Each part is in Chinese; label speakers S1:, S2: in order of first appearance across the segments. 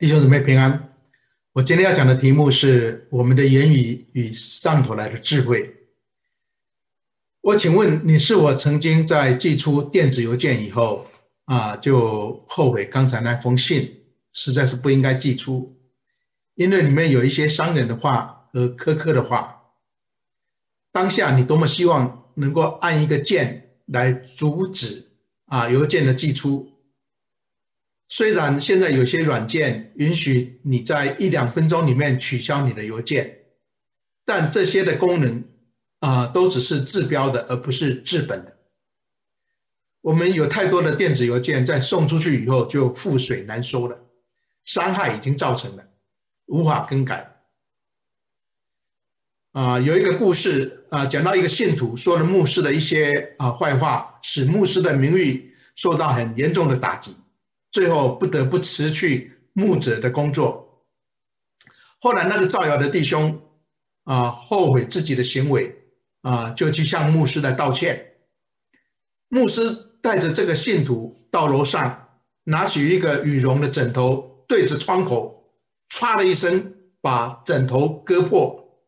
S1: 弟兄姊妹平安，我今天要讲的题目是我们的言语与上头来的智慧。我请问你是否曾经在寄出电子邮件以后啊，就后悔刚才那封信实在是不应该寄出，因为里面有一些伤人的话和苛刻的话。当下你多么希望能够按一个键来阻止啊邮件的寄出。虽然现在有些软件允许你在一两分钟里面取消你的邮件，但这些的功能啊，都只是治标的，而不是治本的。我们有太多的电子邮件在送出去以后就覆水难收了，伤害已经造成了，无法更改。啊，有一个故事啊，讲到一个信徒说了牧师的一些啊坏话，使牧师的名誉受到很严重的打击。最后不得不辞去牧者的工作。后来那个造谣的弟兄啊，后悔自己的行为啊，就去向牧师来道歉。牧师带着这个信徒到楼上，拿起一个羽绒的枕头，对着窗口，唰的一声把枕头割破。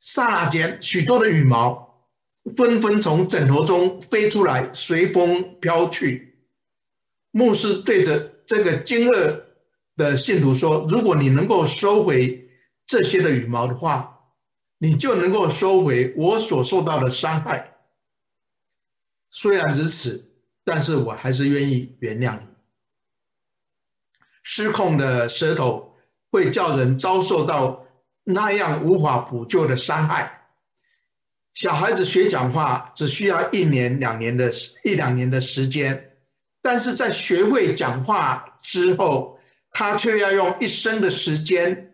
S1: 刹那间，许多的羽毛纷纷从枕头中飞出来，随风飘去。牧师对着这个惊愕的信徒说：“如果你能够收回这些的羽毛的话，你就能够收回我所受到的伤害。虽然如此，但是我还是愿意原谅你。失控的舌头会叫人遭受到那样无法补救的伤害。小孩子学讲话只需要一年、两年的一两年的时间。”但是在学会讲话之后，他却要用一生的时间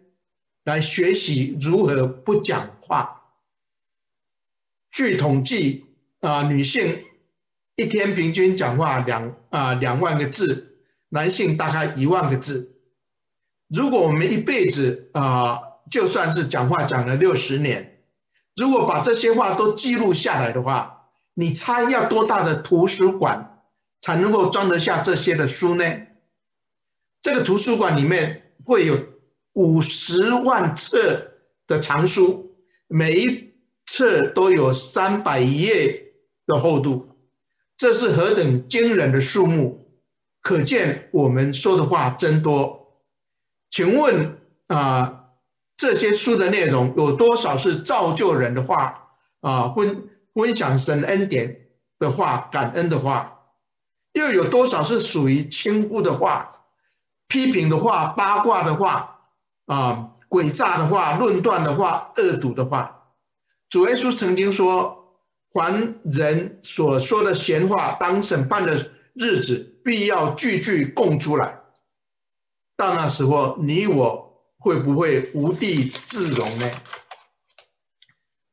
S1: 来学习如何不讲话。据统计，啊，女性一天平均讲话两啊两万个字，男性大概一万个字。如果我们一辈子啊，就算是讲话讲了六十年，如果把这些话都记录下来的话，你猜要多大的图书馆？才能够装得下这些的书呢？这个图书馆里面会有五十万册的藏书，每一册都有三百页的厚度，这是何等惊人的数目！可见我们说的话真多。请问啊，这些书的内容有多少是造就人的话啊？分分享神恩典的话，感恩的话？又有多少是属于轻忽的话、批评的话、八卦的话、啊诡诈的话、论断的话、恶毒的话？主耶稣曾经说：“凡人所说的闲话，当审判的日子，必要句句供出来。到那时候，你我会不会无地自容呢？”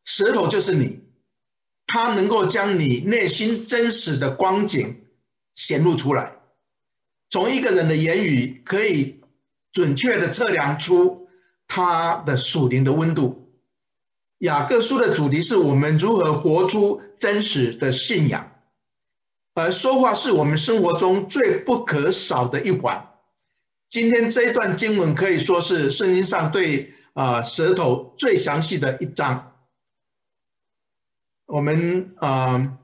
S1: 舌头就是你，它能够将你内心真实的光景。显露出来，从一个人的言语可以准确地测量出他的属灵的温度。雅各书的主题是我们如何活出真实的信仰，而说话是我们生活中最不可少的一环。今天这一段经文可以说是圣经上对啊舌头最详细的一章。我们啊。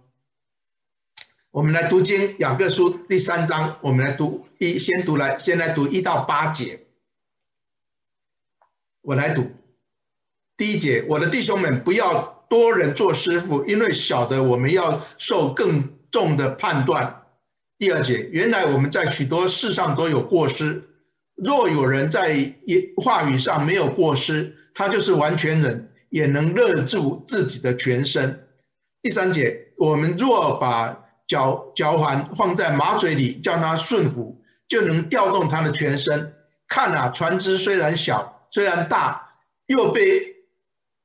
S1: 我们来读经，雅各书第三章，我们来读一，先读来，先来读一到八节。我来读第一节，我的弟兄们，不要多人做师傅，因为晓得我们要受更重的判断。第二节，原来我们在许多事上都有过失，若有人在话语上没有过失，他就是完全人，也能勒住自己的全身。第三节，我们若把脚脚环放在马嘴里，叫它顺服，就能调动它的全身。看啊，船只虽然小，虽然大，又被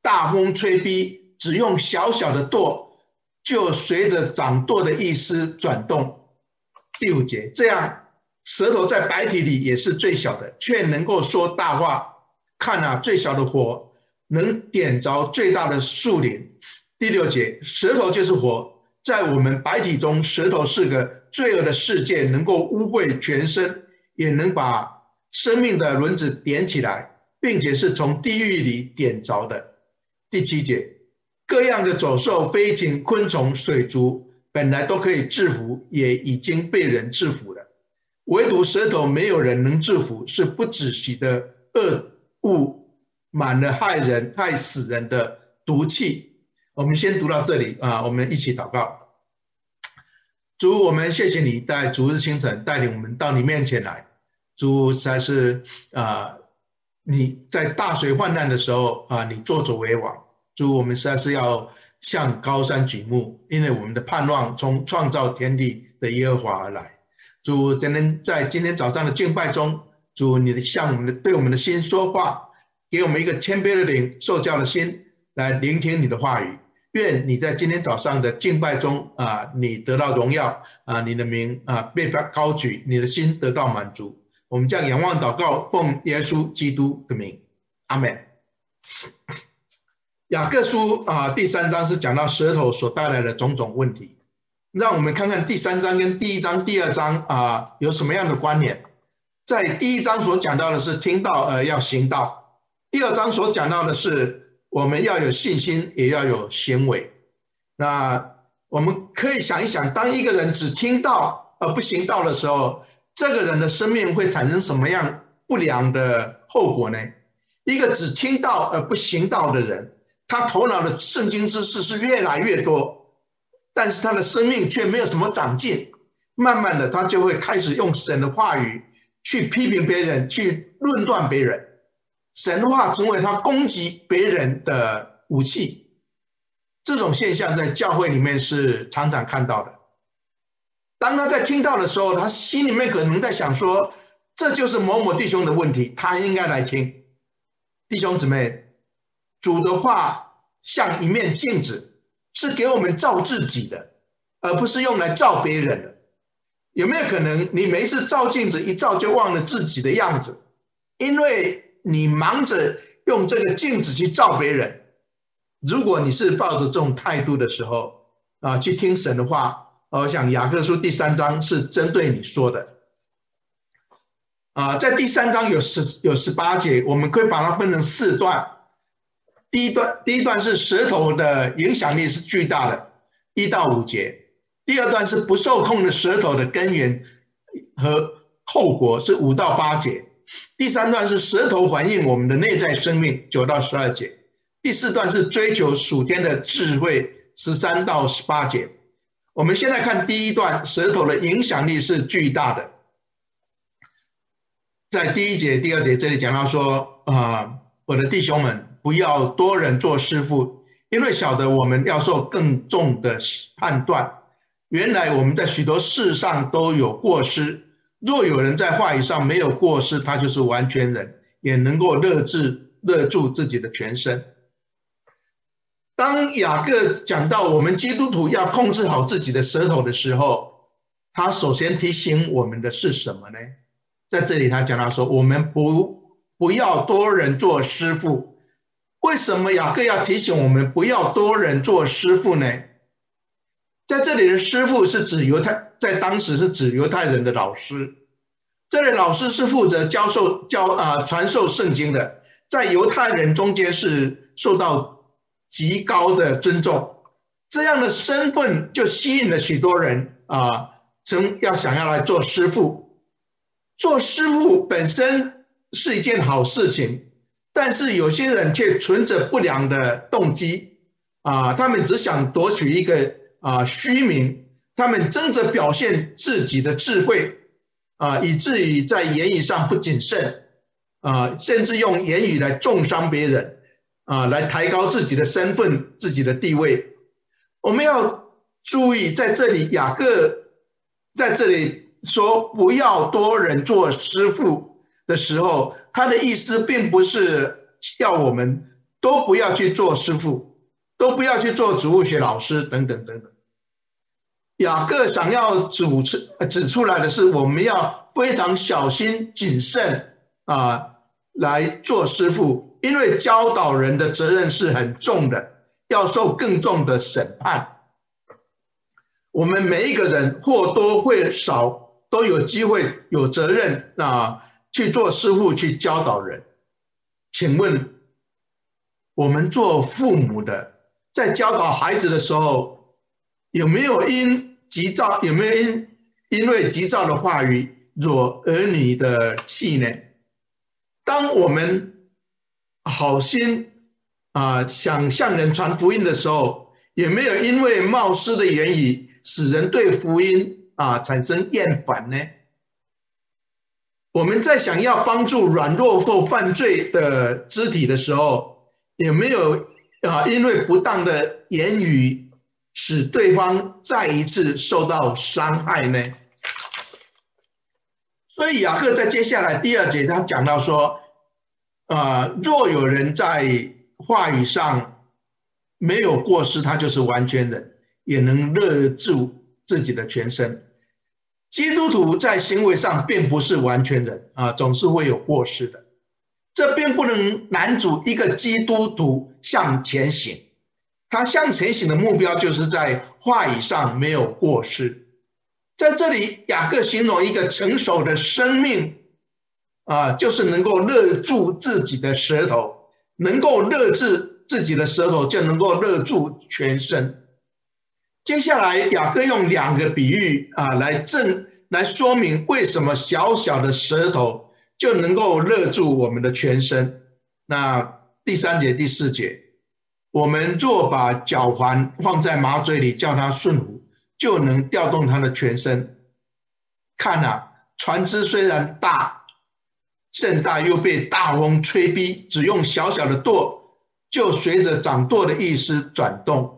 S1: 大风吹逼，只用小小的舵，就随着掌舵的意思转动。第五节，这样舌头在白体里也是最小的，却能够说大话。看啊，最小的火能点着最大的树林。第六节，舌头就是火。在我们白体中，舌头是个罪恶的世界，能够污秽全身，也能把生命的轮子点起来，并且是从地狱里点着的。第七节，各样的走兽、飞禽、昆虫、水族，本来都可以制服，也已经被人制服了，唯独舌头没有人能制服，是不止息的恶物，满了害人、害死人的毒气。我们先读到这里啊，我们一起祷告。主，我们谢谢你在主日清晨带领我们到你面前来。主实在是啊，你在大水泛滥的时候啊，你作主为王。主，我们实在是要向高山举目，因为我们的盼望从创造天地的耶和华而来。主，只能在今天早上的敬拜中，主，你的向我们的对我们的心说话，给我们一个谦卑的灵、受教的心，来聆听你的话语。愿你在今天早上的敬拜中啊，你得到荣耀啊，你的名啊被高举，你的心得到满足。我们将仰望祷告，奉耶稣基督的名，阿门。雅各书啊，第三章是讲到舌头所带来的种种问题。让我们看看第三章跟第一章、第二章啊有什么样的关联。在第一章所讲到的是听到而要行道，第二章所讲到的是我们要有信心，也要有行为。那我们可以想一想，当一个人只听到而不行道的时候，这个人的生命会产生什么样不良的后果呢？一个只听到而不行道的人，他头脑的圣经知识是越来越多，但是他的生命却没有什么长进。慢慢的，他就会开始用神的话语去批评别人，去论断别人。神话成为他攻击别人的武器。这种现象在教会里面是常常看到的。当他在听到的时候，他心里面可能在想说：“这就是某某弟兄的问题，他应该来听。”弟兄姊妹，主的话像一面镜子，是给我们照自己的，而不是用来照别人的。有没有可能你每一次照镜子一照就忘了自己的样子？因为你忙着用这个镜子去照别人。如果你是抱着这种态度的时候啊，去听神的话。我想雅各书第三章是针对你说的，啊，在第三章有十有十八节，我们可以把它分成四段。第一段，第一段是舌头的影响力是巨大的，一到五节；第二段是不受控的舌头的根源和后果，是五到八节；第三段是舌头反映我们的内在生命，九到十二节；第四段是追求属天的智慧，十三到十八节。我们现在看第一段，舌头的影响力是巨大的。在第一节、第二节这里讲到说，啊，我的弟兄们，不要多人做师傅，因为晓得我们要受更重的判断。原来我们在许多事上都有过失，若有人在话语上没有过失，他就是完全人，也能够勒制勒住自己的全身。当雅各讲到我们基督徒要控制好自己的舌头的时候，他首先提醒我们的是什么呢？在这里他讲到说，我们不不要多人做师傅。为什么雅各要提醒我们不要多人做师傅呢？在这里的师傅是指犹太，在当时是指犹太人的老师。这里老师是负责教授教啊传授圣经的，在犹太人中间是受到。极高的尊重，这样的身份就吸引了许多人啊，曾要想要来做师傅。做师傅本身是一件好事情，但是有些人却存着不良的动机啊，他们只想夺取一个啊虚名，他们争着表现自己的智慧啊，以至于在言语上不谨慎啊，甚至用言语来重伤别人。啊，来抬高自己的身份、自己的地位。我们要注意，在这里雅各在这里说不要多人做师傅的时候，他的意思并不是要我们都不要去做师傅，都不要去做植物学老师等等等等。雅各想要指出指出来的是，我们要非常小心谨慎啊，来做师傅。因为教导人的责任是很重的，要受更重的审判。我们每一个人或多或少都有机会、有责任啊，去做师傅，去教导人。请问，我们做父母的，在教导孩子的时候，有没有因急躁，有没有因因为急躁的话语惹儿女的气呢？当我们好心啊，想向人传福音的时候，有没有因为冒失的言语，使人对福音啊产生厌烦呢？我们在想要帮助软弱或犯罪的肢体的时候，有没有啊因为不当的言语使对方再一次受到伤害呢？所以雅各在接下来第二节他讲到说，啊，若有人在话语上没有过失，他就是完全人，也能勒住自己的全身。基督徒在行为上并不是完全人啊，总是会有过失的。这并不能拦阻一个基督徒向前行。他向前行的目标就是在话语上没有过失。在这里，雅各形容一个成熟的生命啊，就是能够勒住自己的舌头，能够勒住自己的舌头，就能够勒住全身。接下来，雅各用两个比喻啊，来证来说明为什么小小的舌头就能够勒住我们的全身。那第三节、第四节，我们若把脚环放在马嘴里，叫它顺服，就能调动它的全身。看啊，船只虽然大，甚大，又被大风吹逼，只用小小的舵，就随着掌舵的意思转动。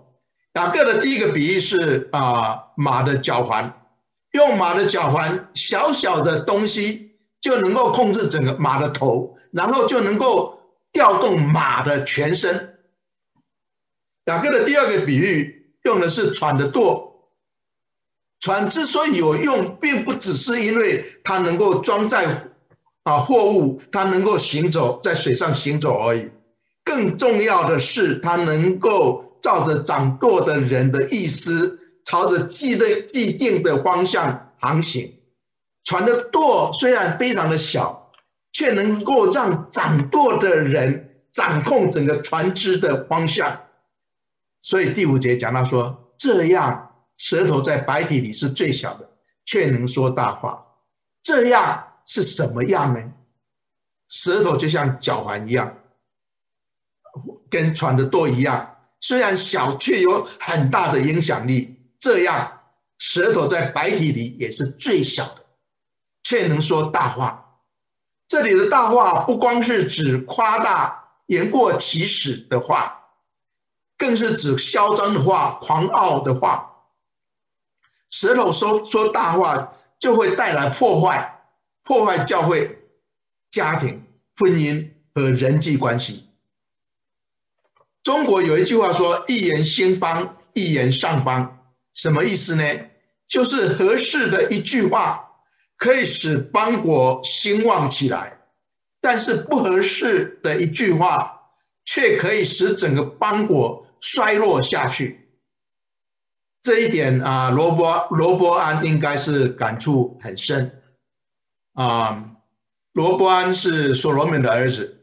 S1: 雅各的第一个比喻是啊，马的脚环，用马的脚环，小小的东西就能够控制整个马的头，然后就能够调动马的全身。雅各的第二个比喻用的是船的舵，船之所以有用，并不只是因为它能够装载啊货物，它能够行走在水上行走而已，更重要的是它能够。照着掌舵的人的意思，朝着既定既定的方向航行。船的舵虽然非常的小，却能够让掌舵的人掌控整个船只的方向。所以第五节讲到说，这样舌头在白体里是最小的，却能说大话。这样是什么样呢？舌头就像脚环一样，跟船的舵一样。虽然小，却有很大的影响力。这样，舌头在白体里也是最小的，却能说大话。这里的大话不光是指夸大、言过其实的话，更是指嚣张的话、狂傲的话。舌头说说大话，就会带来破坏，破坏教会、家庭、婚姻和人际关系。中国有一句话说：“一言兴邦，一言丧邦。”什么意思呢？就是合适的一句话可以使邦国兴旺起来，但是不合适的一句话却可以使整个邦国衰落下去。这一点啊，罗伯罗伯安应该是感触很深啊。罗伯安是所罗门的儿子。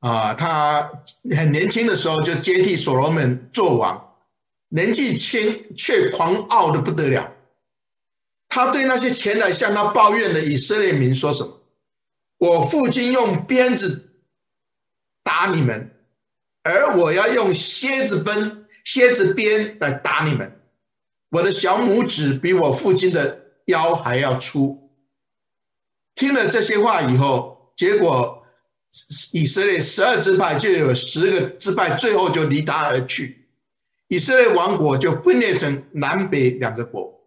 S1: 啊，他很年轻的时候就接替所罗门做王，年纪轻却狂傲的不得了。他对那些前来向他抱怨的以色列民说什么？我父亲用鞭子打你们，而我要用蝎子鞭、蝎子鞭来打你们。我的小拇指比我父亲的腰还要粗。听了这些话以后，结果。以色列十二支派就有十个支派，最后就离他而去。以色列王国就分裂成南北两个国。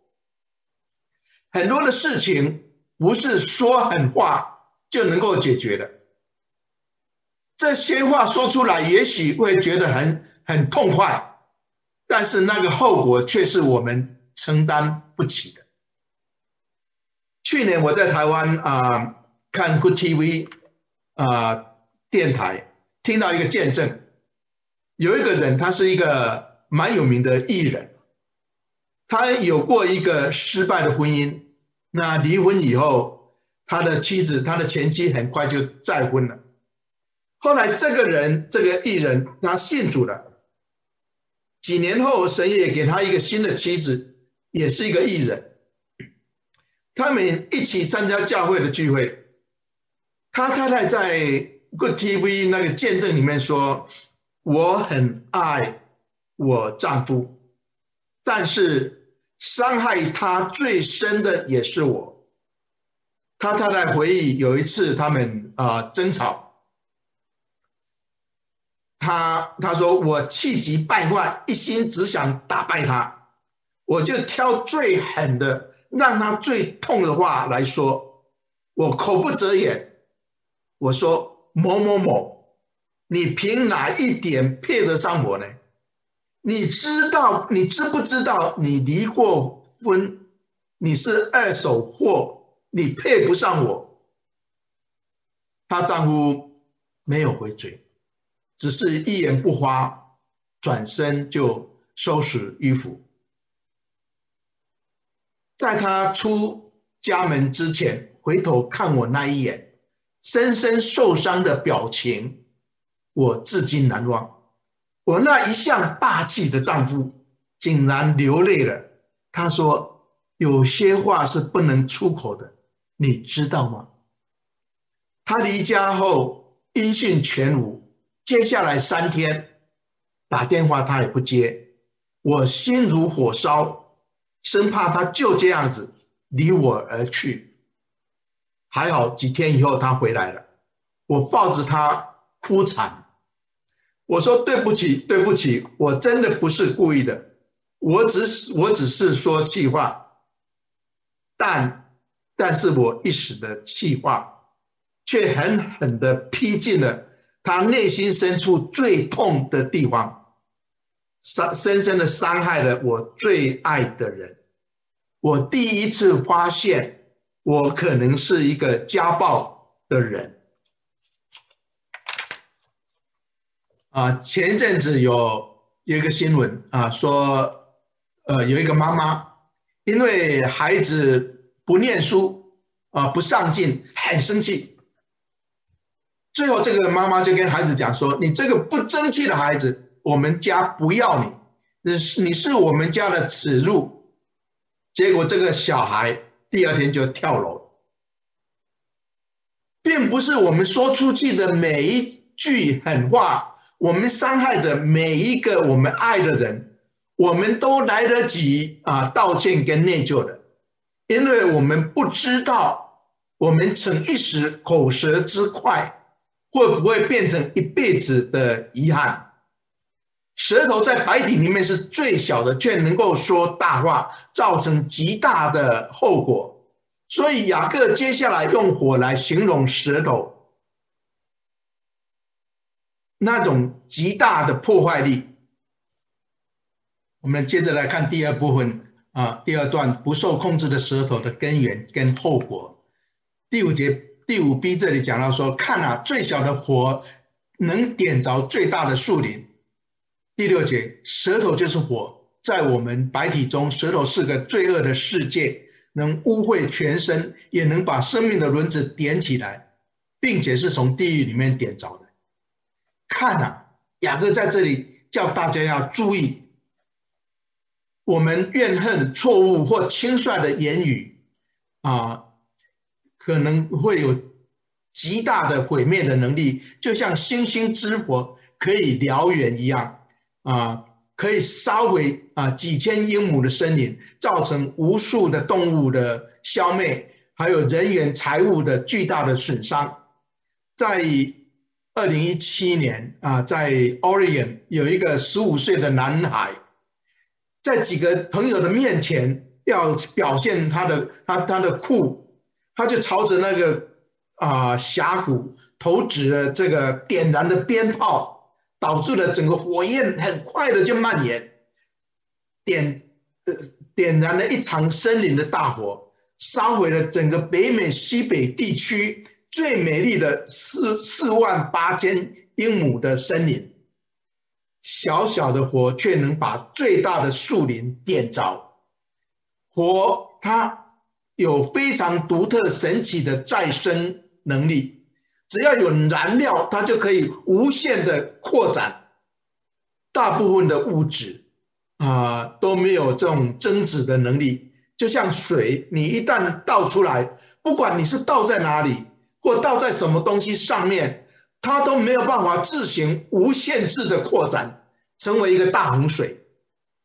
S1: 很多的事情不是说狠话就能够解决的。这些话说出来，也许会觉得很很痛快，但是那个后果却是我们承担不起的。去年我在台湾啊、看 Good TV。啊、电台听到一个见证，有一个人，他是一个蛮有名的艺人，他有过一个失败的婚姻，那离婚以后，他的妻子，他的前妻很快就再婚了。后来这个人，这个艺人，他信主了。几年后，神也给他一个新的妻子，也是一个艺人。他们一起参加教会的聚会。他太太在 Good TV 那个见证里面说：“我很爱我丈夫，但是伤害他最深的也是我。”他太太回忆有一次他们啊争吵，他他说：“我气急败坏，一心只想打败他，我就挑最狠的。”让他最痛的话来说，我口不择言。我说某某某，你凭哪一点配得上我呢？你知道，你知不知道你离过婚？你是二手货，你配不上我。她丈夫没有回嘴，只是一言不发，转身就收拾衣服。在她出家门之前，回头看我那一眼，深深受伤的表情，我至今难忘。我那一向霸气的丈夫竟然流泪了。他说：“有些话是不能出口的，你知道吗？”他离家后音讯全无，接下来三天打电话他也不接，我心如火烧。生怕他就这样子离我而去，还好几天以后他回来了，我抱着他哭惨，我说对不起，对不起，我真的不是故意的，我只是我只是说气话，但但是我一时的气话，却狠狠的劈进了他内心深处最痛的地方。伤深深的伤害了我最爱的人。我第一次发现，我可能是一个家暴的人。啊，前一阵子有有一个新闻啊，说，呃，有一个妈妈因为孩子不念书啊，不上进，很生气。最后，这个妈妈就跟孩子讲说：“你这个不争气的孩子。”我们家不要你，你是你是我们家的耻辱。结果这个小孩第二天就跳楼，并不是我们说出去的每一句狠话，我们伤害的每一个我们爱的人，我们都来得及啊道歉跟内疚的，因为我们不知道我们逞一时口舌之快，会不会变成一辈子的遗憾。舌头在百体里面是最小的，却能够说大话，造成极大的后果。所以雅各接下来用火来形容舌头，那种极大的破坏力。我们接着来看第二部分啊，第二段不受控制的舌头的根源跟后果。第五节第五 B 这里讲到说，看啊，最小的火能点着最大的树林。第六节，舌头就是火，在我们白体中，舌头是个罪恶的世界，能污秽全身，也能把生命的轮子点起来，并且是从地狱里面点着的。看啊，雅各在这里叫大家要注意，我们怨恨、错误或轻率的言语啊，可能会有极大的毁灭的能力，就像星星之火可以燎原一样。啊，可以烧毁啊几千英亩的森林，造成无数的动物的消灭，还有人员财物的巨大的损伤。在二零一七年啊，在 Oregon 有一个十五岁的男孩，在几个朋友的面前要表现他的他他的酷，他就朝着那个啊峡谷投掷了这个点燃的鞭炮。导致了整个火焰很快的就蔓延，点呃点燃了一场森林的大火，烧毁了整个北美西北地区最美丽的四四万八千英亩的森林。小小的火却能把最大的树林点着，火它有非常独特神奇的再生能力，只要有燃料，它就可以无限的扩展。大部分的物质啊、都没有这种增值的能力，就像水，你一旦倒出来，不管你是倒在哪里，或倒在什么东西上面，它都没有办法自行无限制的扩展，成为一个大洪水。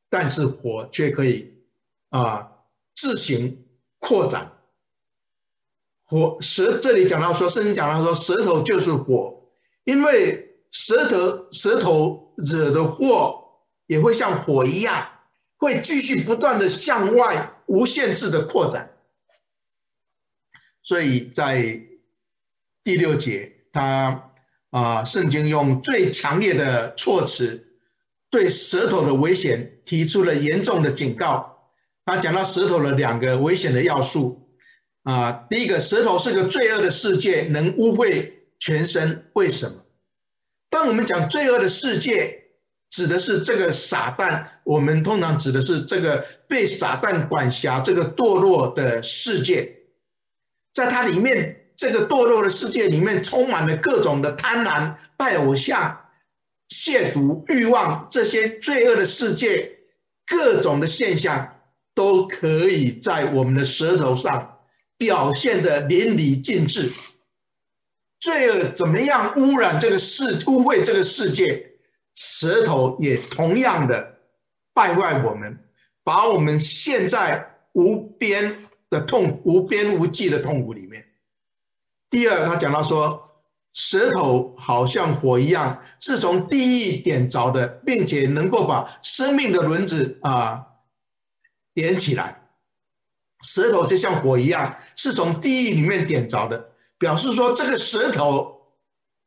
S1: 但是火却可以啊、自行扩展。火舌这里讲到说，圣经讲到说，舌头就是火，因为舌头舌头。惹的祸也会像火一样，会继续不断的向外无限制的扩展。所以在第六节，他啊，圣经用最强烈的措辞，对舌头的危险提出了严重的警告。他讲到舌头的两个危险的要素啊，第一个，舌头是个罪恶的世界，能污秽全身。为什么？当我们讲罪恶的世界，指的是这个撒旦。我们通常指的是这个被撒旦管辖、这个堕落的世界。在它里面，这个堕落的世界里面充满了各种的贪婪、拜偶像、亵渎、欲望这些罪恶的世界，各种的现象都可以在我们的舌头上表现得淋漓尽致。罪恶怎么样污染这个世、污秽这个世界？舌头也同样的败坏我们，把我们陷在无边的痛、无边无际的痛苦里面。第二，他讲到说，舌头好像火一样，是从地狱点着的，并且能够把生命的轮子啊点起来。舌头就像火一样，是从地狱里面点着的。表示说，这个舌头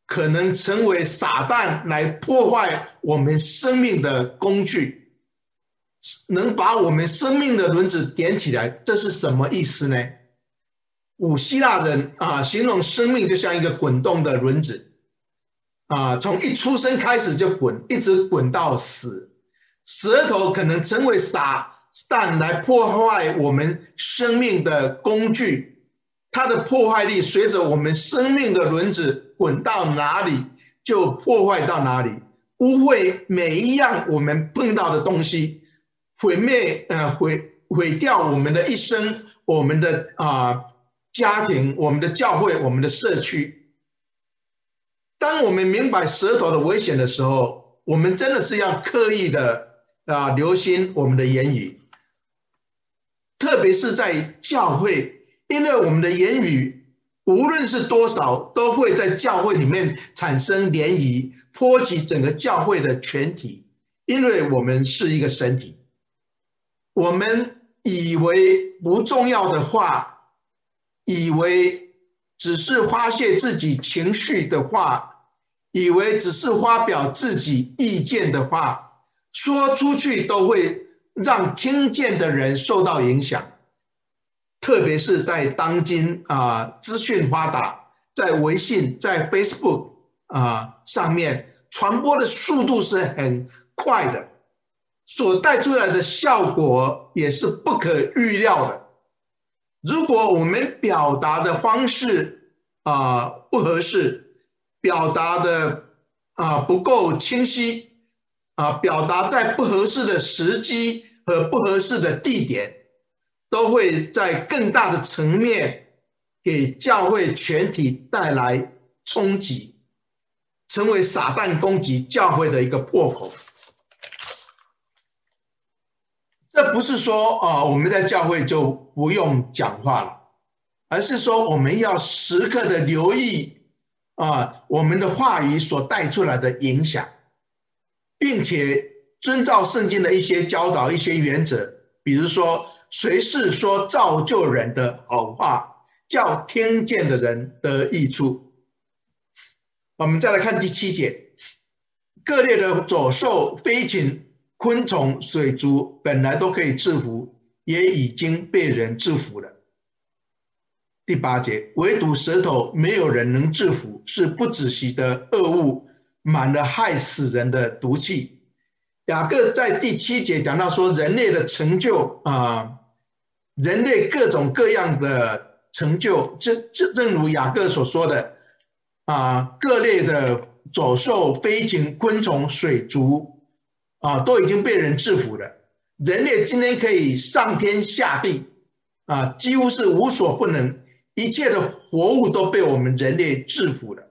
S1: 可能成为撒旦来破坏我们生命的工具，能把我们生命的轮子点起来，这是什么意思呢？古希腊人啊，形容生命就像一个滚动的轮子，啊，从一出生开始就滚，一直滚到死。舌头可能成为撒旦来破坏我们生命的工具。它的破坏力随着我们生命的轮子滚到哪里，就破坏到哪里，污秽每一样我们碰到的东西，毁灭呃毁毁掉我们的一生，我们的啊、家庭，我们的教会，我们的社区。当我们明白舌头的危险的时候，我们真的是要刻意的啊、留心我们的言语，特别是在教会。因为我们的言语，无论是多少，都会在教会里面产生涟漪，波及整个教会的全体。因为我们是一个身体，我们以为不重要的话，以为只是发泄自己情绪的话，以为只是发表自己意见的话，说出去都会让听见的人受到影响。特别是在当今啊，资讯发达，在微信、在 Facebook 啊上面传播的速度是很快的，所带出来的效果也是不可预料的。如果我们表达的方式啊不合适，表达的啊不够清晰，啊表达在不合适的时机和不合适的地点。都会在更大的层面给教会全体带来冲击，成为撒旦攻击教会的一个破口。这不是说啊，我们在教会就不用讲话了，而是说我们要时刻的留意啊，我们的话语所带出来的影响，并且遵照圣经的一些教导、一些原则，比如说。随时说造就人的好话，叫听见的人得益处。我们再来看第七节，各类的走兽、飞禽、昆虫、水族，本来都可以制服，也已经被人制服了。第八节，唯独舌头没有人能制服，是不止息的恶物，满了害死人的毒气。雅各在第七节讲到说，人类的成就啊。人类各种各样的成就，正正正如雅各所说的，啊，各类的走兽、飞禽、昆虫、水族，啊，都已经被人制服了。人类今天可以上天下地，啊，几乎是无所不能，一切的活物都被我们人类制服了。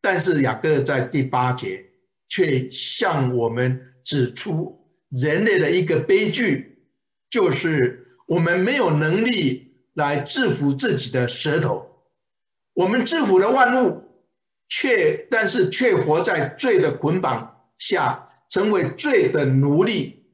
S1: 但是雅各在第八节却向我们指出人类的一个悲剧，就是我们没有能力来制服自己的舌头。我们制服了万物，却但是却活在罪的捆绑下，成为罪的奴隶。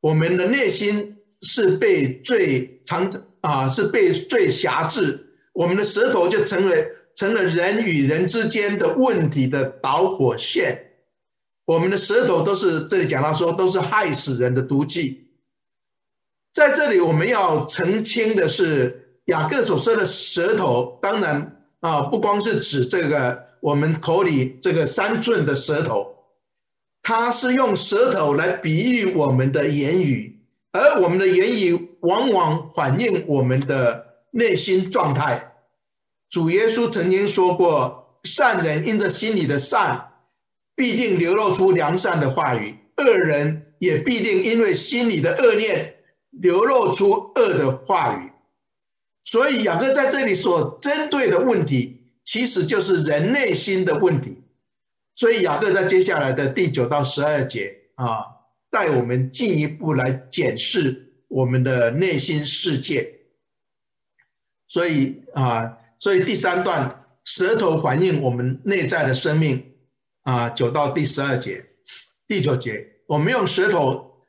S1: 我们的内心是被罪藏着啊，是被罪辖制，我们的舌头就成为成了人与人之间的问题的导火线。我们的舌头都是这里讲到说都是害死人的毒剂。在这里我们要澄清的是。雅各所说的舌头，当然啊，不光是指这个我们口里这个三寸的舌头，他是用舌头来比喻我们的言语，而我们的言语往往反映我们的内心状态。主耶稣曾经说过：“善人因着心里的善，必定流露出良善的话语；恶人也必定因为心里的恶念，流露出恶的话语。”所以雅各在这里所针对的问题，其实就是人内心的问题。所以雅各在接下来的第九到十二节啊，带我们进一步来检视我们的内心世界。所以啊，所以第三段舌头反映我们内在的生命啊，九到第十二节，第九节，我们用舌头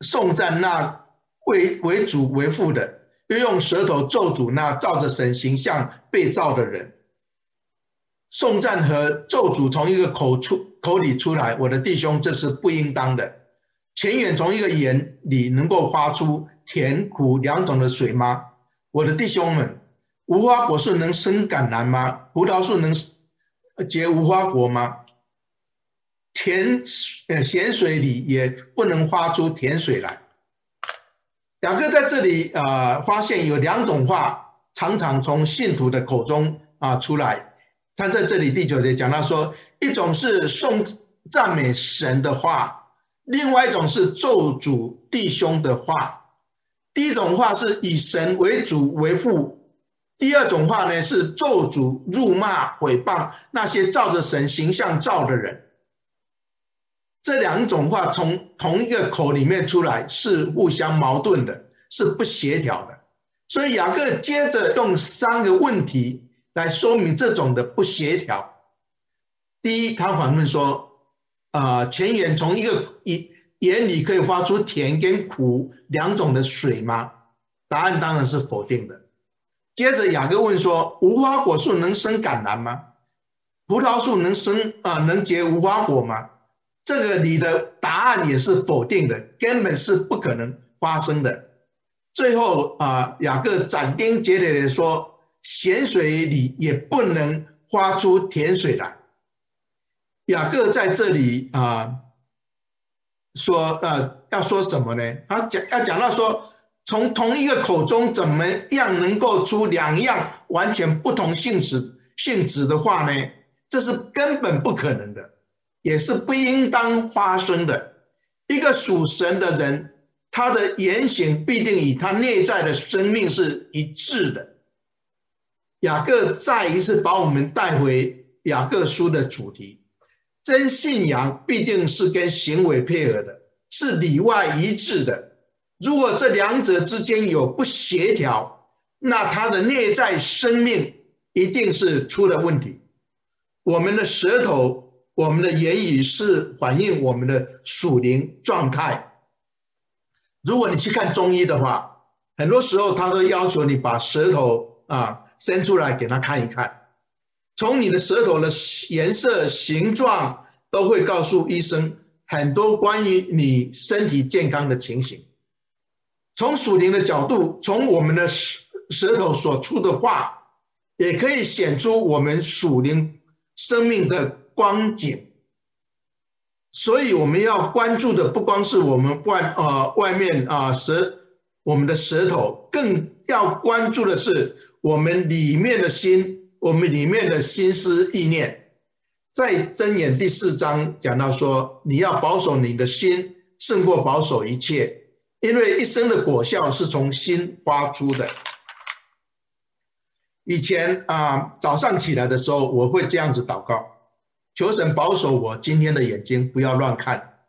S1: 颂赞那为为主为父的。又用舌头咒诅那照着神形象被造的人，送赞和咒诅从一个口出口里出来，我的弟兄，这是不应当的。泉源从一个眼里能够发出甜苦两种的水吗？我的弟兄们，无花果树能生橄榄吗？葡萄树能结无花果吗？甜呃咸水里也不能发出甜水来。雅各在这里啊、呃，发现有两种话常常从信徒的口中啊、出来。他在这里第九节讲到说，一种是颂赞美神的话，另外一种是咒诅弟兄的话。第一种话是以神为主为父，第二种话呢是咒诅辱骂毁谤那些照着神形象造的人。这两种话从同一个口里面出来是互相矛盾的，是不协调的。所以雅各接着用三个问题来说明这种的不协调。第一，他反问说：“啊，泉眼从一个眼眼里可以发出甜跟苦两种的水吗？”答案当然是否定的。接着雅各问说：“无花果树能生橄榄吗？葡萄树能生啊能结无花果吗？”这个你的答案也是否定的，根本是不可能发生的。最后啊，雅各斩钉截铁的说，咸水里也不能发出甜水来。雅各在这里啊说呃要说什么呢？他讲要讲到说，从同一个口中怎么样能够出两样完全不同性质性质的话呢？这是根本不可能的。也是不应当发生的。一个属神的人，他的言行必定与他内在的生命是一致的。雅各再一次把我们带回雅各书的主题：真信仰必定是跟行为配合的，是里外一致的。如果这两者之间有不协调，那他的内在生命一定是出了问题。我们的舌头。我们的言语是反映我们的属灵状态。如果你去看中医的话，很多时候他都要求你把舌头啊伸出来给他看一看，从你的舌头的颜色、形状都会告诉医生很多关于你身体健康的情形。从属灵的角度，从我们的舌舌头所出的话，也可以显出我们属灵生命的。光景，所以我们要关注的不光是我们外呃外面啊舌我们的舌头，更要关注的是我们里面的心，我们里面的心思意念。在箴言第四章讲到说，你要保守你的心，胜过保守一切，因为一生的果效是从心发出的。以前啊，早上起来的时候，我会这样子祷告，求神保守我今天的眼睛不要乱看，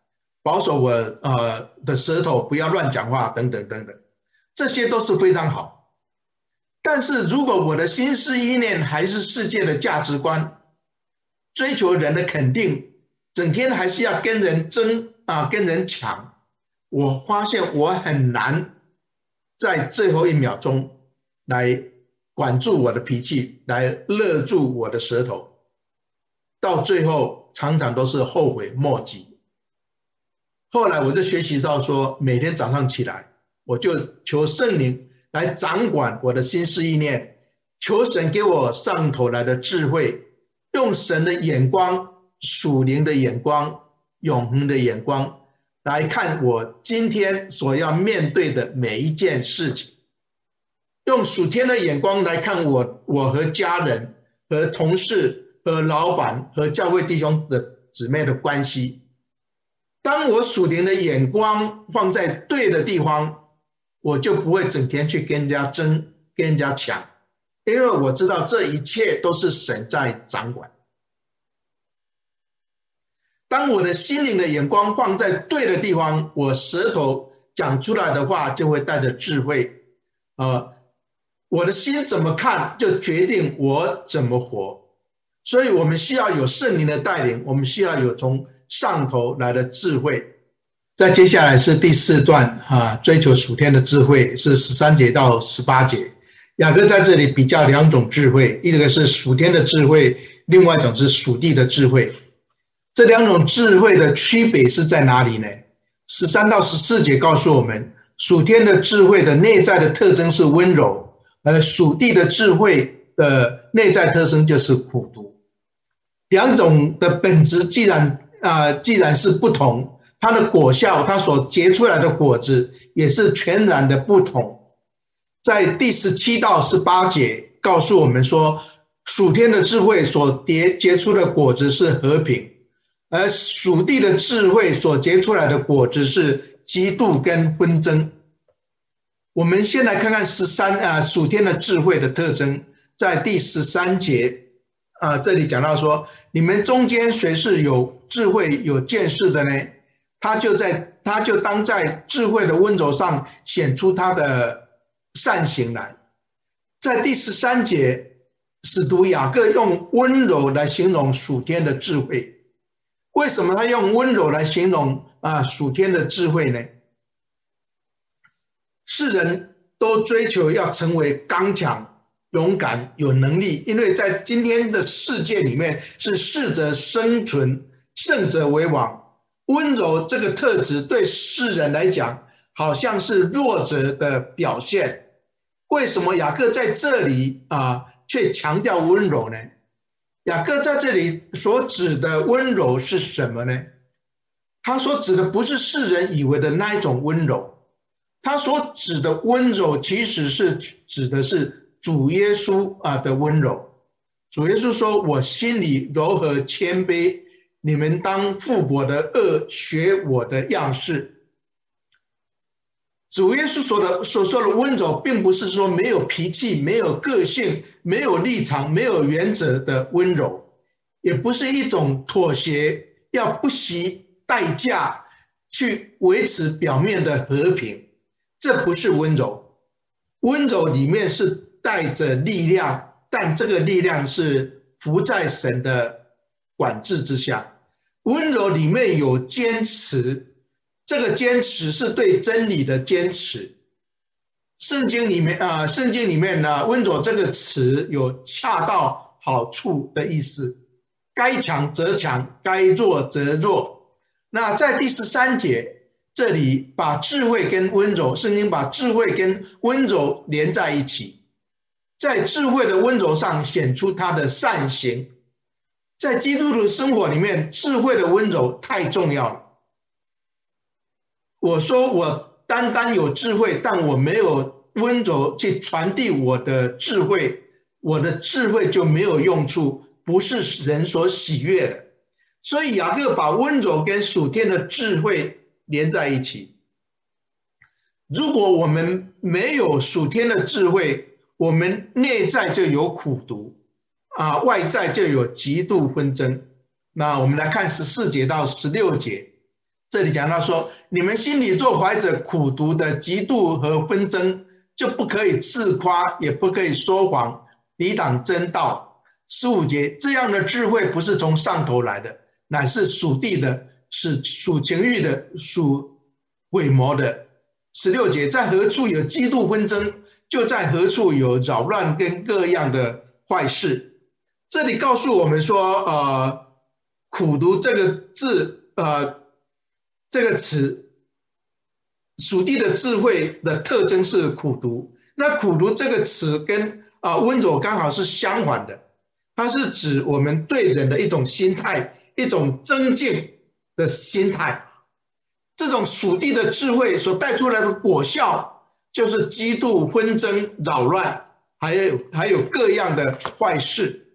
S1: 保守我呃的舌头不要乱讲话，等等等等，这些都是非常好。但是如果我的心思意念还是世界的价值观，追求人的肯定，整天还是要跟人争啊，跟人抢，我发现我很难在最后一秒钟来。管住我的脾气，来勒住我的舌头，到最后常常都是后悔莫及。后来我就学习到说，每天早上起来，我就求圣灵来掌管我的心思意念，求神给我上头来的智慧，用神的眼光、属灵的眼光、永恒的眼光来看我今天所要面对的每一件事情。用属天的眼光来看我，我和家人、和同事、和老板、和教会弟兄的姊妹的关系。当我属灵的眼光放在对的地方，我就不会整天去跟人家争、跟人家抢，因为我知道这一切都是神在掌管。当我的心灵的眼光放在对的地方，我舌头讲出来的话就会带着智慧，呃。我的心怎么看，就决定我怎么活。所以，我们需要有圣灵的带领，我们需要有从上头来的智慧。再接下来是第四段啊，追求属天的智慧是十三节到十八节。雅各在这里比较两种智慧，一个是属天的智慧，另外一种是属地的智慧。这两种智慧的区别是在哪里呢？十三到十四节告诉我们，属天的智慧的内在的特征是温柔。而，属地的智慧的内在特征就是苦毒，两种的本质既然啊、既然是不同，它的果效，它所结出来的果子也是全然的不同。在第十七到十八节告诉我们说，属天的智慧所结结出的果子是和平，而属地的智慧所结出来的果子是嫉妒跟纷争。我们先来看看十三啊，属天的智慧的特征，在第十三节啊，这里讲到说，你们中间谁是有智慧、有见识的呢？他就在，他就当在智慧的温柔上显出他的善行来。在第十三节，使徒雅各用温柔来形容属天的智慧。为什么他用温柔来形容啊属天的智慧呢？世人都追求要成为刚强、勇敢、有能力，因为在今天的世界里面，是适者生存，胜者为王。温柔这个特质对世人来讲，好像是弱者的表现。为什么雅各在这里啊，却强调温柔呢？雅各在这里所指的温柔是什么呢？他所指的不是世人以为的那一种温柔。他所指的温柔，其实是指的是主耶稣啊的温柔。主耶稣说：“我心里柔和谦卑，你们当负我的恶，学我的样式。”主耶稣说的所说的温柔，并不是说没有脾气、没有个性、没有立场、没有原则的温柔，也不是一种妥协，要不惜代价去维持表面的和平。这不是温柔，温柔里面是带着力量，但这个力量是伏在神的管制之下。温柔里面有坚持，这个坚持是对真理的坚持。圣经里面啊，圣经里面呢，温柔这个词有恰到好处的意思，该强则强，该弱则弱。那在第十三节。这里把智慧跟温柔，圣经把智慧跟温柔连在一起，在智慧的温柔上显出他的善行，在基督徒生活里面，智慧的温柔太重要了。我说我单单有智慧，但我没有温柔去传递我的智慧，我的智慧就没有用处，不是人所喜悦的。所以雅各把温柔跟属天的智慧连在一起。如果我们没有属天的智慧，我们内在就有苦毒啊，外在就有极度纷争。那我们来看十四节到十六节，这里讲到说：你们心里做怀着苦毒的嫉妒和纷争，就不可以自夸，也不可以说谎，抵挡真道。十五节，这样的智慧不是从上头来的。乃是属地的，是属情欲的，属鬼魔的。十六节，在何处有极度纷争，就在何处有扰乱跟各样的坏事。这里告诉我们说，呃，苦读这个字，呃，这个词，属地的智慧的特征是苦读。那苦读这个词跟啊温柔刚好是相反的，它是指我们对人的一种心态。一种增进的心态，这种属地的智慧所带出来的果效，就是嫉妒、纷争、扰乱，还有还有各样的坏事。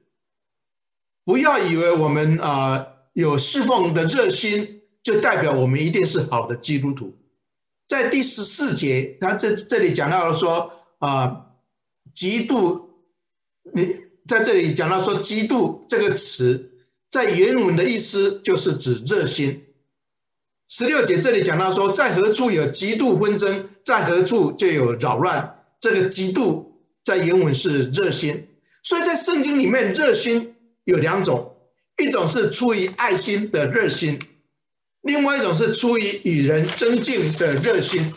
S1: 不要以为我们啊、有侍奉的热心，就代表我们一定是好的基督徒。在第十四节，他这这里讲到了说啊，嫉妒，你在这里讲到说嫉妒这个词。在原文的意思就是指热心。十六节这里讲到说，在何处有极度纷争，在何处就有扰乱。这个嫉妒在原文是热心，所以在圣经里面，热心有两种，一种是出于爱心的热心，另外一种是出于与人尊敬的热心。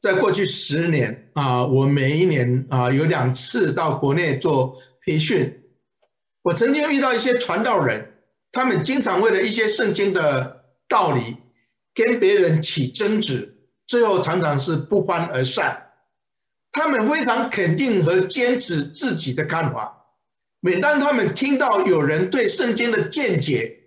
S1: 在过去十年啊，我每一年啊有两次到国内做培训。我曾经遇到一些传道人，他们经常为了一些圣经的道理跟别人起争执，最后常常是不欢而散。他们非常肯定和坚持自己的看法。每当他们听到有人对圣经的见解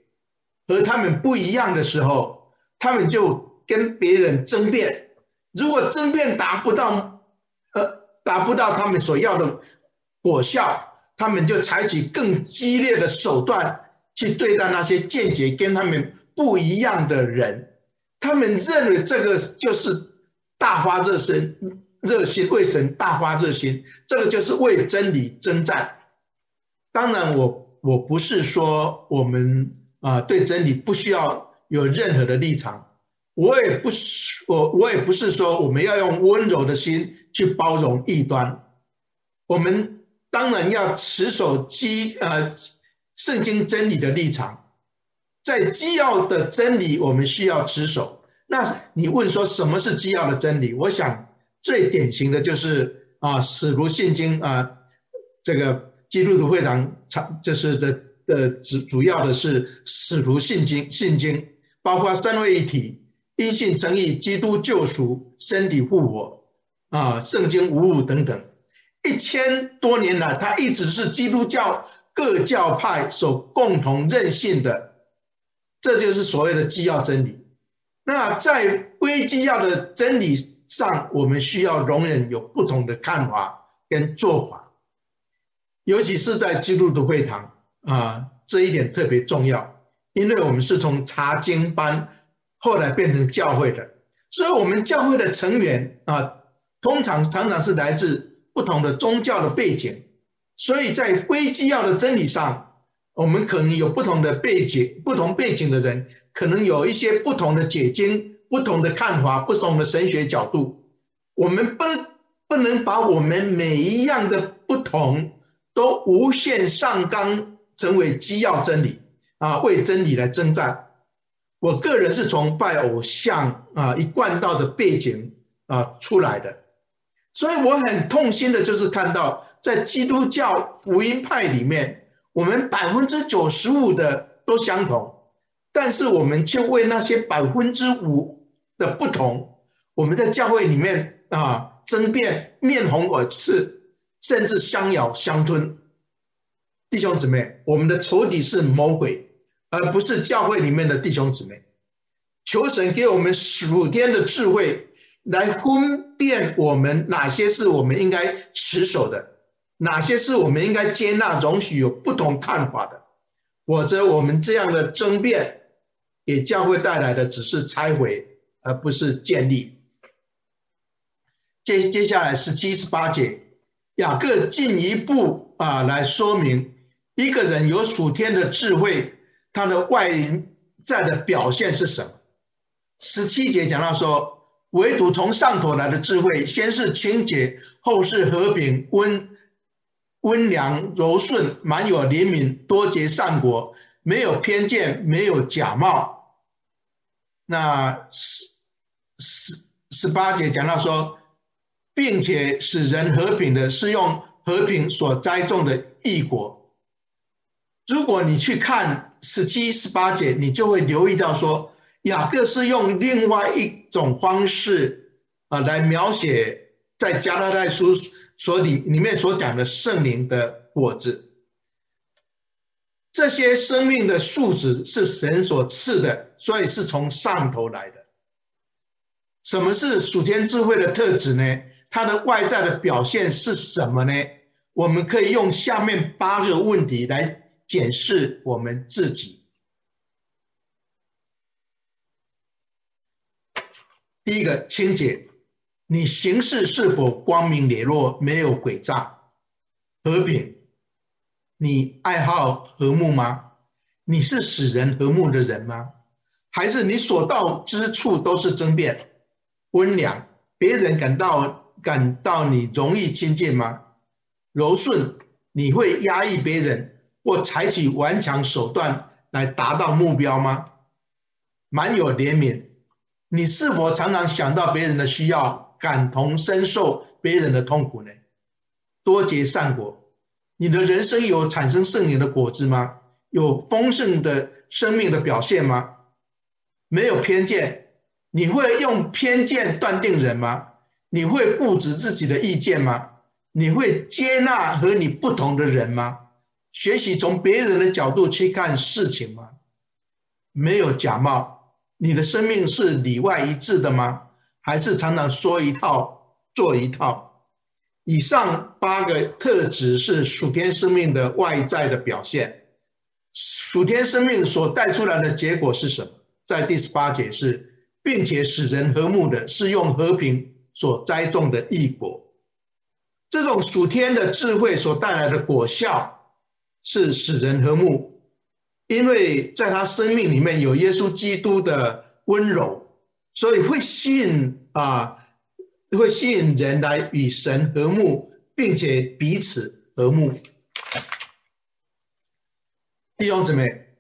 S1: 和他们不一样的时候，他们就跟别人争辩。如果争辩达不到，呃，达不到他们所要的果效。他们就采取更激烈的手段去对待那些见解跟他们不一样的人，他们认为这个就是大发热心，热心为神大发热心，这个就是为真理征战。当然我，我不是说我们啊对真理不需要有任何的立场，我也不是我我也不是说我们要用温柔的心去包容异端，我们。当然要持守基呃圣经真理的立场，在基要的真理我们需要持守。那你问说什么是基要的真理？我想最典型的就是啊，使徒信经啊，这个基督徒会堂常就是的的主主要的是使徒信经信经，包括三位一体、因信称义、基督救赎、身体复活啊、圣经无误等等。一千多年来，它一直是基督教各教派所共同认信的，这就是所谓的基要真理。那在非基要的真理上，我们需要容忍有不同的看法跟做法，尤其是在基督徒会堂啊，这一点特别重要，因为我们是从查经班后来变成教会的，所以我们教会的成员啊，通常常常是来自。不同的宗教的背景，所以在非基要的真理上，我们可能有不同的背景，不同背景的人可能有一些不同的解经、不同的看法、不同的神学角度。我们不不能把我们每一样的不同都无限上纲成为基要真理啊，为真理来征战。我个人是从拜偶像啊一贯道的背景啊出来的。所以我很痛心的，就是看到在基督教福音派里面，我们百分之九十五的都相同，但是我们却为那些百分之五的不同，我们在教会里面啊争辩，面红耳赤，甚至相咬相吞。弟兄姊妹，我们的仇敌是魔鬼，而不是教会里面的弟兄姊妹。求神给我们属天的智慧，来分辨我们哪些是我们应该持守的，哪些是我们应该接纳、容许有不同看法的。否则，我们这样的争辩，给教会带来的只是拆毁，而不是建立。接接下来十七、十八节，雅各进一步啊来说明，一个人有属天的智慧，他的外在的表现是什么？十七节讲到说，唯独从上头来的智慧，先是清洁，后是和平、温温良、柔顺、满有怜悯、多结善果，没有偏见，没有假冒。那十十十八节讲到说。并且使人和平的是用和平所栽种的义果。如果你去看十七、十八节，你就会留意到说，雅各是用另外一种方式啊来描写在加拉太书所里里面所讲的圣灵的果子。这些生命的树子是神所赐的，所以是从上头来的。什么是属天智慧的特质呢？它的外在的表现是什么呢？我们可以用下面八个问题来检视我们自己。第一个，清洁，你行事是否光明磊落，没有诡诈？和平，你爱好和睦吗？你是使人和睦的人吗？还是你所到之处都是争辩？温良，别人感到。感到你容易亲近吗？柔顺，你会压抑别人或采取顽强手段来达到目标吗？满有怜悯，你是否常常想到别人的需要，感同身受别人的痛苦呢？多结善果，你的人生有产生圣灵的果子吗？有丰盛的生命的表现吗？没有偏见，你会用偏见断定人吗？你会固执自己的意见吗？你会接纳和你不同的人吗？学习从别人的角度去看事情吗？没有假冒，你的生命是里外一致的吗？还是常常说一套做一套？以上八个特质是属天生命的外在的表现。属天生命所带出来的结果是什么？在第十八节是，并且使人和睦的，是用和平。所栽种的异果，这种属天的智慧所带来的果效是使人和睦，因为在他生命里面有耶稣基督的温柔，所以会吸引啊，会吸引人来与神和睦，并且彼此和睦。弟兄姊妹。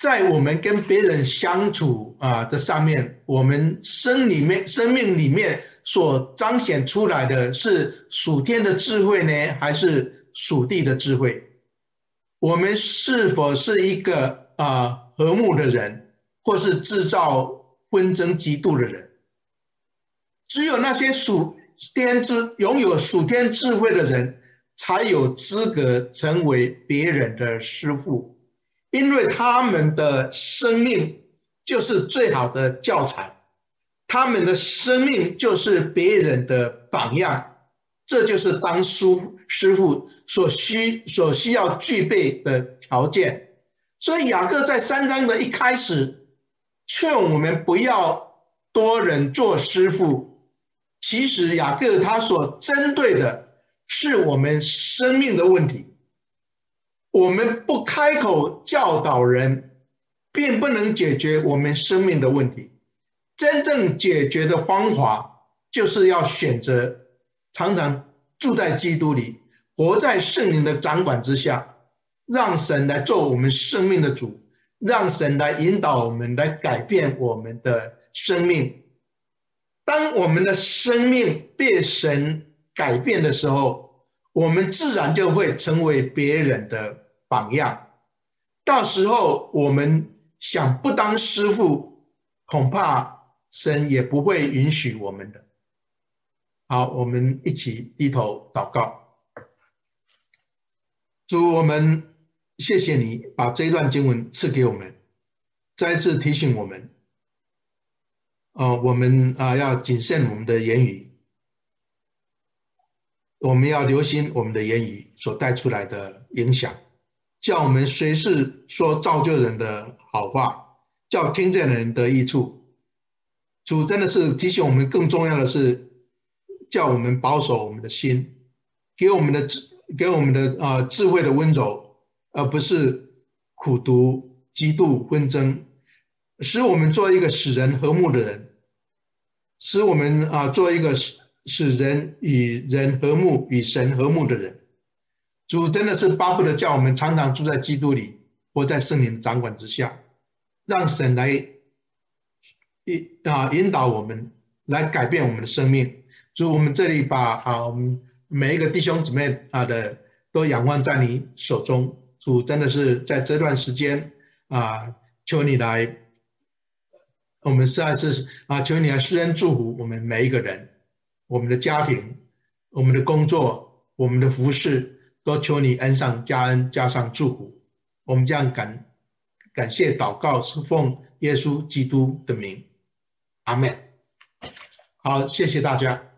S1: 在我们跟别人相处啊的上面，我们生里面生命里面所彰显出来的是属天的智慧呢，还是属地的智慧？我们是否是一个啊和睦的人，或是制造纷争嫉妒的人？只有那些属天之拥有属天智慧的人，才有资格成为别人的师傅。因为他们的生命就是最好的教材，他们的生命就是别人的榜样，这就是当师师傅所需所需要具备的条件。所以雅各在三章的一开始劝我们不要多人做师傅，其实雅各他所针对的是我们生命的问题。我们不开口教导人，并不能解决我们生命的问题。真正解决的方法，就是要选择常常住在基督里，活在圣灵的掌管之下，让神来做我们生命的主，让神来引导我们，来改变我们的生命。当我们的生命被神改变的时候，我们自然就会成为别人的榜样。到时候我们想不当师傅，恐怕神也不会允许我们的。好，我们一起低头祷告。主，我们谢谢你把这一段经文赐给我们，再次提醒我们，呃，我们啊要谨慎我们的言语，我们要留心我们的言语所带出来的影响，叫我们随时说造就人的好话，叫听见的人得益处。主真的是提醒我们，更重要的是叫我们保守我们的心，给我们的智，给我们的啊、智慧的温柔，而不是苦读、嫉妒、纷争，使我们做一个使人和睦的人。使我们啊做一个使使人与人和睦、与神和睦的人，主真的是巴不得叫我们常常住在基督里，活在圣灵的掌管之下，让神来引啊引导我们，来改变我们的生命。主，我们这里把啊我们每一个弟兄姊妹啊的都仰望在你手中。主真的是在这段时间啊，求你来。我们实在是啊，求你来施恩祝福我们每一个人，我们的家庭、我们的工作、我们的服事，多求你恩上加恩，加上祝福。我们这样感感谢祷告，是奉耶稣基督的名，阿门。好，谢谢大家。